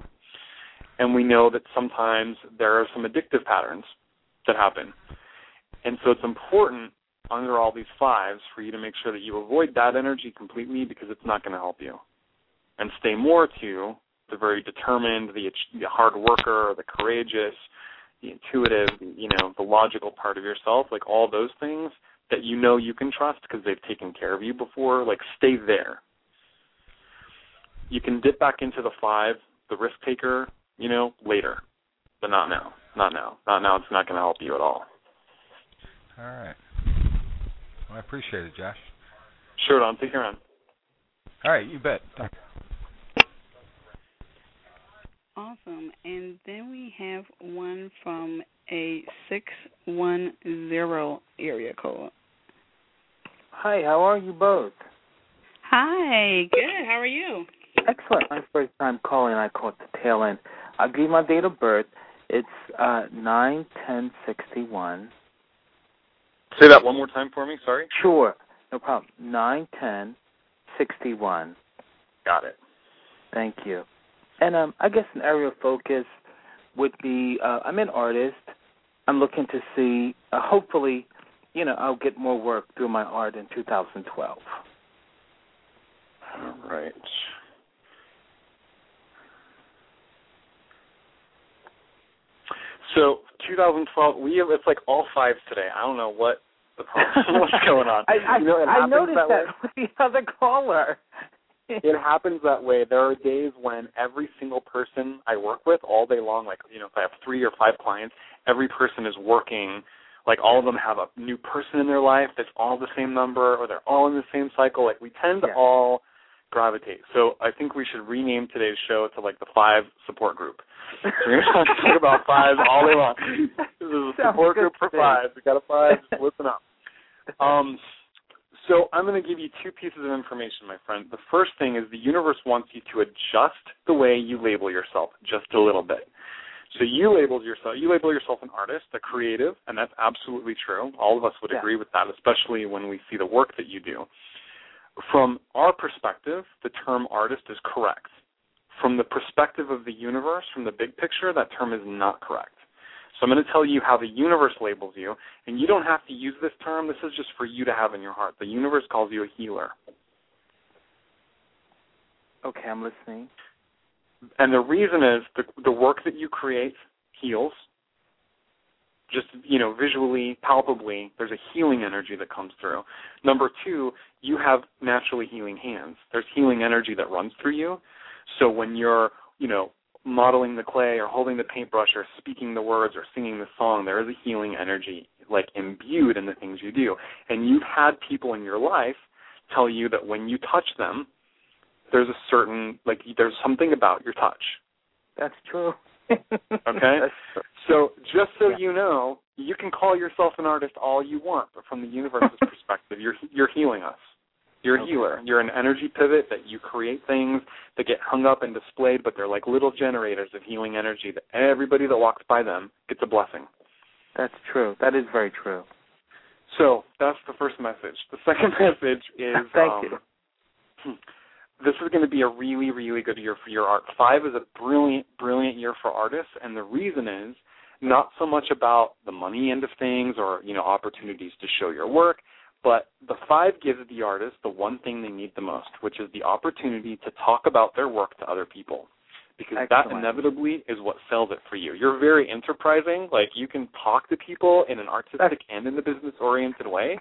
And we know that sometimes there are some addictive patterns that happen. And so it's important under all these fives for you to make sure that you avoid that energy completely because it's not going to help you. And stay more to the very determined, the, the hard worker, the courageous, the intuitive, you know, the logical part of yourself, like all those things that you know you can trust because they've taken care of you before, like stay there. You can dip back into the five, the risk taker, you know, later, but not now. Not now. Not now. It's not going to help you at all.
All right. Well, I appreciate it, Josh.
Sure, Don. Take care, man.
All right, you bet. Thanks.
Awesome. And then we have one from a 610 area code.
Hi, how are you both?
Hi, good. How are you?
Excellent. My first time calling, I caught the tail end. I'll give you my date of birth. It's uh nine ten sixty one.
Say that one more time for me. Sorry.
Sure, no problem. Nine ten sixty one.
Got it.
Thank you. And um, I guess an area of focus would be uh, I'm an artist. I'm looking to see, uh, hopefully, you know, I'll get more work through my art in 2012.
All right. So 2012, we have it's like all fives today. I don't know what the problem, what's going on.
I, I,
you know,
I noticed
that,
that with the other caller.
it happens that way. There are days when every single person I work with all day long, like you know, if I have three or five clients, every person is working. Like all of them have a new person in their life that's all the same number, or they're all in the same cycle. Like we tend to
Yeah.
all gravitate. So I think we should rename today's show to like the five support group. We're going to talk about fives all day long. This is a support group for fives. We got a five. Just listen up. Um, so I'm going to give you two pieces of information, my friend. The first thing is the universe wants you to adjust the way you label yourself just a little bit. So you labeled yourself you label yourself an artist, a creative, and that's absolutely true. All of us would
Yeah.
agree with that, especially when we see the work that you do. From our perspective, the term artist is correct. From the perspective of the universe, from the big picture, that term is not correct. So I'm going to tell you how the universe labels you, and you don't have to use this term. This is just for you to have in your heart. The universe calls you a healer.
Okay, I'm listening.
And the reason is the the work that you create heals. Just you know, visually, palpably, there's a healing energy that comes through. Number two, you have naturally healing hands. There's healing energy that runs through you. So when you're, you know, modeling the clay or holding the paintbrush or speaking the words or singing the song, there is a healing energy like imbued in the things you do. And you've had people in your life tell you that when you touch them, there's a certain like there's something about your touch.
That's true.
Okay. So just so
Yeah.
you know, you can call yourself an artist all you want, but from the universe's perspective, you're you're healing us. You're a
Okay.
healer. You're an energy pivot that you create things that get hung up and displayed, but they're like little generators of healing energy that everybody that walks by them gets a blessing.
That's true. That is very true.
So that's the first message. The second message is
Thank
um,
you.
this is going to be a really, really good year for your art. Five is a brilliant, brilliant year for artists, and the reason is not so much about the money end of things or you know opportunities to show your work, but the five gives the artist the one thing they need the most, which is the opportunity to talk about their work to other people. Because that inevitably is what sells it for you. You're very enterprising. Like you can talk to people in an artistic and in a business oriented way.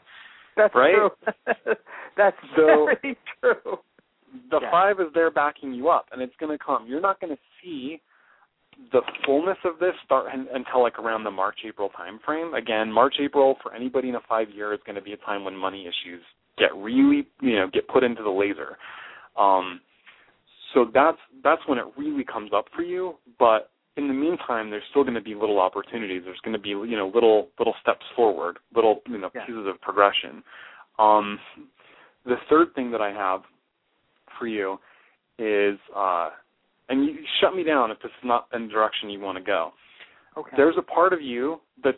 That's
Right?
true. That's
So-
very true.
The
Yeah.
five is there backing you up, and it's going to come. You're not going to see the fullness of this start un- until like around the March April time frame. Again, March April for anybody in a five year is going to be a time when money issues get really you know get put into the laser. Um, so that's that's when it really comes up for you. But in the meantime, there's still going to be little opportunities. There's going to be you know little little steps forward, little you know
Yeah.
pieces of progression. Um, the third thing that I have for you is, uh, and you shut me down if this is not in the direction you want to go.
Okay.
There's a part of you that's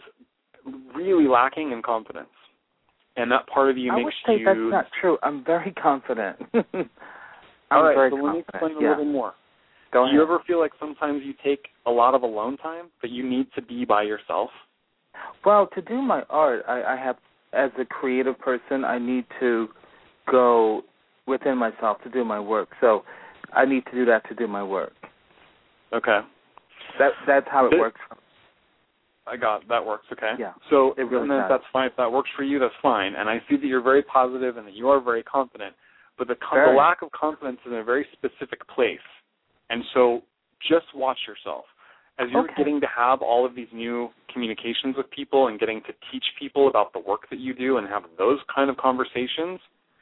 really lacking in confidence, and that part of you
I
makes
would say
you.
that's not true. I'm very confident. I'm
All right,
very
so let me
confident.
explain a
yeah.
little more.
Go
Do you ever feel like sometimes you take a lot of alone time, but you need to be by yourself?
Well, to do my art, I, I have, as a creative person, I need to go within myself to do my work. So I need to do that to do my work.
Okay,
That that's how it
But-
works.
I got that works. Okay.
Yeah,
So
it really
and then
does.
that's fine. If that works for you, that's fine. And I see that you're very positive and that you are very confident. But the, the lack of confidence is in a very specific place. And so just watch yourself. As you're
Okay.
getting to have all of these new communications with people and getting to teach people about the work that you do and have those kind of conversations,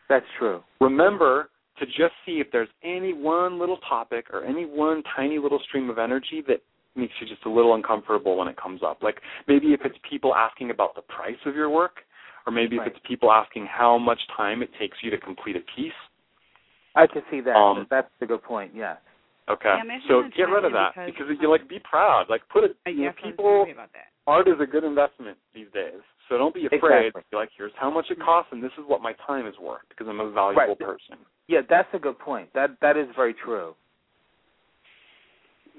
That's true.
remember to just see if there's any one little topic or any one tiny little stream of energy that makes you just a little uncomfortable when it comes up. Like maybe if it's people asking about the price of your work, or maybe
right.
if it's people asking how much time it takes you to complete a piece.
I can see that.
Um,
That's a good point. Yeah.
Okay.
Yeah,
so get rid of that
because,
because you like be proud. Like put it.
I
You know, people.
about that.
Art is a good investment these days. So don't be afraid.
Exactly.
Be like, here's how much it costs, and this is what my time is worth because I'm a valuable
Right.
person.
Yeah, that's a good point. That that is very true.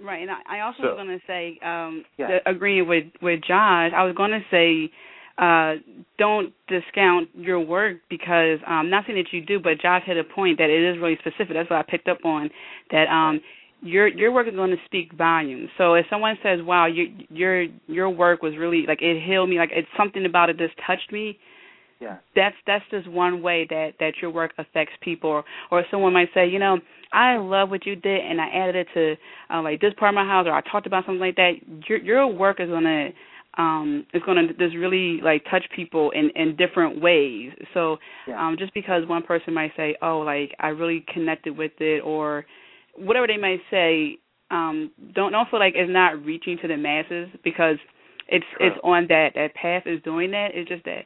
Right, and I, I also
So-
was going to say, um,
Yeah.
the, agreeing with with Josh, I was going to say, uh, don't discount your work because um, not saying that you do, but Josh hit a point that it is really specific. That's what I picked up on. That um, your your work is going to speak volumes. So if someone says, "Wow, your your your work was really like it healed me," like it's something about it just touched me.
Yeah.
That's that's just one way that that your work affects people. Or, or someone might say, you know, I love what you did, and I added it to uh, like this part of my house, or I talked about something like that. Your your work is gonna um is gonna just really like touch people in in different ways. So
Yeah.
um just because one person might say, oh, like I really connected with it, or whatever they might say, um don't don't feel like it's not reaching to the masses because it's
True.
it's on that that path is doing that. It's just that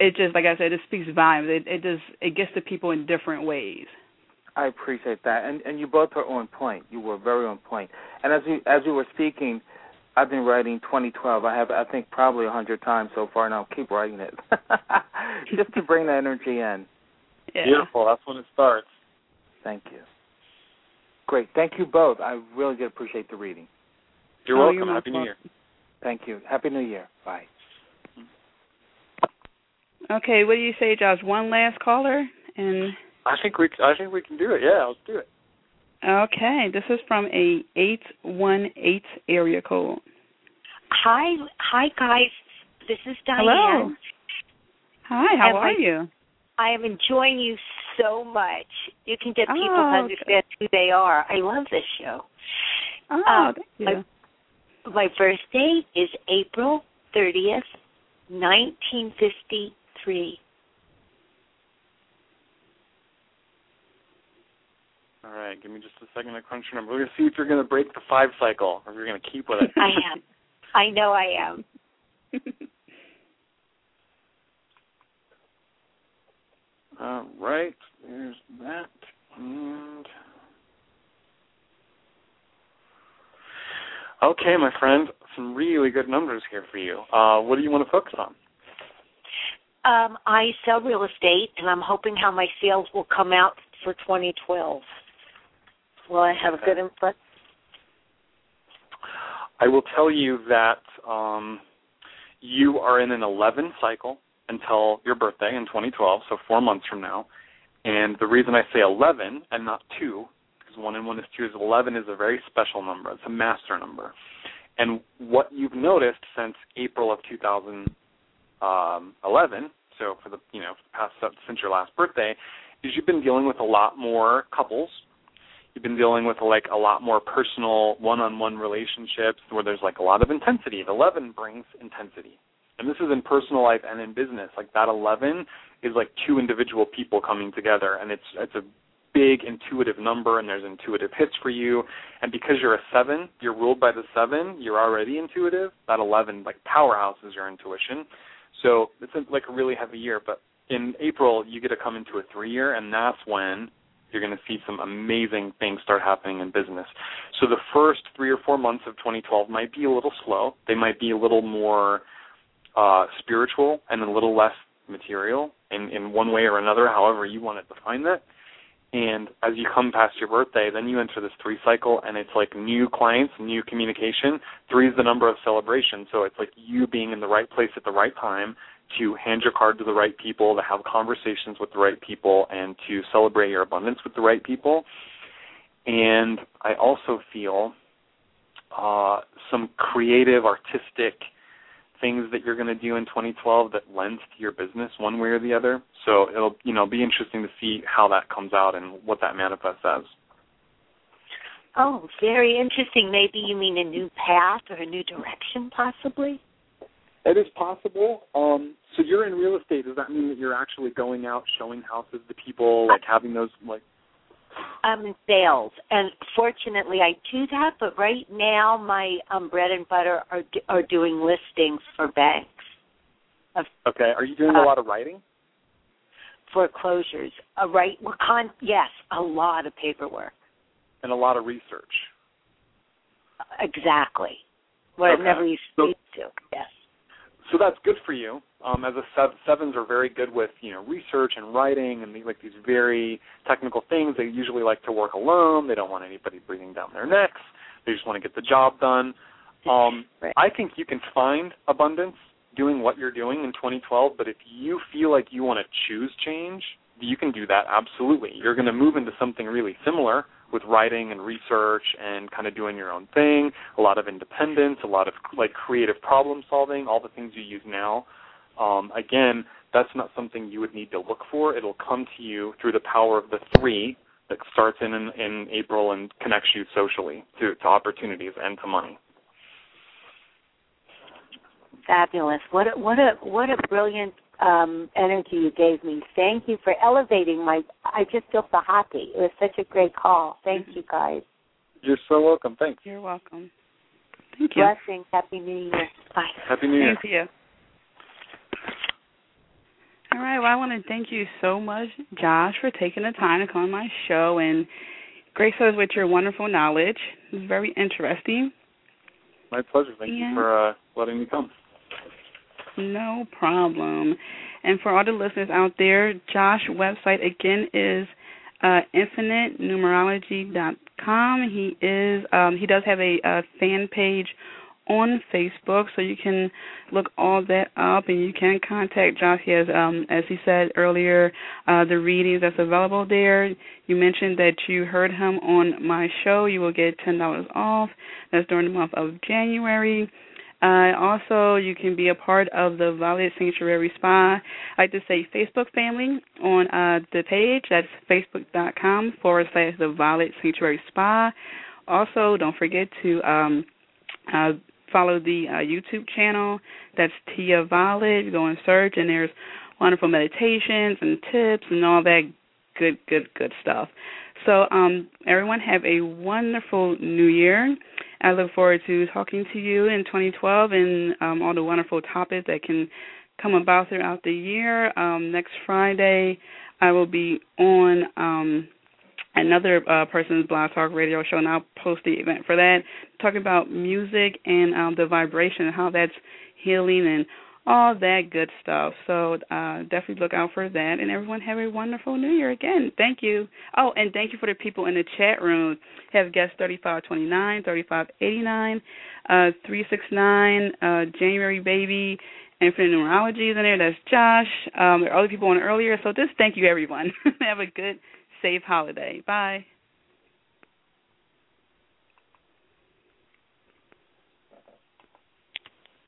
it just like I said, it speaks volumes. It it just it gets to people in different ways.
I appreciate that, and and you both are on point. You were very on point. And as you as you were speaking, I've been writing 2012. I have I think probably a hundred times so far, and I'll keep writing it just to bring the energy in.
Yeah.
Beautiful. That's when it starts.
Thank you. Great. Thank you both. I really did appreciate the reading.
You're
Oh,
welcome.
you're
Happy New Year.
Thank you. Happy New Year. Bye.
Okay, what do you say, Josh? One last caller, and
I think we I think we can do it. Yeah, let's do it.
okay, this is from a eight one eight area code.
Hi, hi guys. This is Diane.
Hello. Hi, how
Am
are
I-
you?
I am enjoying you so much. You can get people
Oh,
to understand who they are. I love this show.
Oh,
Uh,
thank you.
my- My birthday is April 30th, 1953.
All right, give me just a second to crunch your number. We're gonna see if you're gonna break the five cycle or if you're gonna keep with it.
I am. I know I am.
All right, there's that, and okay, my friend, some really good numbers here for you. Uh, what do you want to focus on?
Um, I sell real estate, and I'm hoping how my sales will come out for 2012. Will I have a good input?
I will tell you that um, you are in an 11 cycle until your birthday in 2012, so four months from now. And the reason I say 11 and not 2, because 1 and 1 is 2, is 11 is a very special number. It's a master number. And what you've noticed since April of 2011, so for the you know past since your last birthday, is you've been dealing with a lot more couples you've been dealing with like a lot more personal one-on-one relationships where there's like a lot of intensity. The 11 brings intensity. And this is in personal life and in business. Like that 11 is like two individual people coming together and it's it's a big intuitive number and there's intuitive hits for you. And because you're a 7, you're ruled by the 7, you're already intuitive. That 11 like powerhouse is your intuition. So it's like a really heavy year, but in April you get to come into a 3 year and that's when you're going to see some amazing things start happening in business. So the first three or four months of 2012 might be a little slow. They might be a little more uh, spiritual and a little less material in, in one way or another, however you want to define that. And as you come past your birthday, then you enter this three cycle, and it's like new clients, new communication. Three is the number of celebration, so it's like you being in the right place at the right time to hand your card to the right people, to have conversations with the right people, and to celebrate your abundance with the right people. And I also feel uh, some creative, artistic things that you're going to do in 2012 that lends to your business one way or the other. So it'll you know be interesting to see how that comes out and what that manifests as.
Oh, very interesting. Maybe you mean a new path or a new direction, possibly?
It is possible. Um, so you're in real estate. Does that mean that you're actually going out showing houses to people, like having those like?
I'm sales, and fortunately I do that. But right now, my um, bread and butter are are doing listings for banks. Of,
okay, are you doing uh, a lot of writing?
Foreclosures, uh, right? Well, con- yes, a lot of paperwork
and a lot of research.
Exactly, what
okay.
I never used to. Yes.
So that's good for you um, as a sev- sevens are very good with you know research and writing and like these very technical things. They usually like to work alone. They don't want anybody breathing down their necks. They just want to get the job done. Um,
right.
I think you can find abundance doing what you're doing in 2012. But if you feel like you want to choose change, you can do that absolutely. You're going to move into something really similar with writing and research and kind of doing your own thing, a lot of independence, a lot of like creative problem solving, all the things you use now. Um, again, that's not something you would need to look for. It'll come to you through the power of the three that starts in in, in April and connects you socially to, to opportunities and to money.
Fabulous! What a, what a what a brilliant um, energy you gave me. Thank you for elevating my. I just feel so happy. It was such a great call. Thank you, guys.
You're so welcome. Thanks.
You're welcome. Thank you.
Blessings. Happy New Year. Bye.
Happy New Year.
Thank you. All right. Well, I want to thank you so much, Josh, for taking the time to come on my show and grace us with your wonderful knowledge. It was very interesting.
My pleasure. Thank you for uh, letting me come.
No problem. And for all the listeners out there, Josh's website again is uh, infinitenumerology.com. He is um, he does have a, a fan page on Facebook, so you can look all that up and you can contact Josh. He has, um, as he said earlier, uh, the readings that's available there. You mentioned that you heard him on my show. You will get ten dollars off. That's during the month of January. Uh, also, you can be a part of the Violet Sanctuary Spa. I like to say Facebook family on uh, the page. That's facebook.com forward slash the Violet Sanctuary Spa. Also, don't forget to um, uh, follow the uh, YouTube channel. That's Tia Violet. Go and search, and there's wonderful meditations and tips and all that good, good, good stuff. So, um, everyone have a wonderful New Year. I look forward to talking to you in 2012 and um, all the wonderful topics that can come about throughout the year. Um, next Friday, I will be on um, another uh, person's blog talk radio show, and I'll post the event for that, talking about music and um, the vibration and how that's healing and all that good stuff. So uh, definitely look out for that. And everyone have a wonderful New Year again. Thank you. Oh, and thank you for the people in the chat room. Have guests 3529, 3589, uh, 369, uh, January Baby, Infinite Numerology is in there. That's Josh. Um, there are other people on earlier. So just thank you, everyone. have a good, safe holiday. Bye.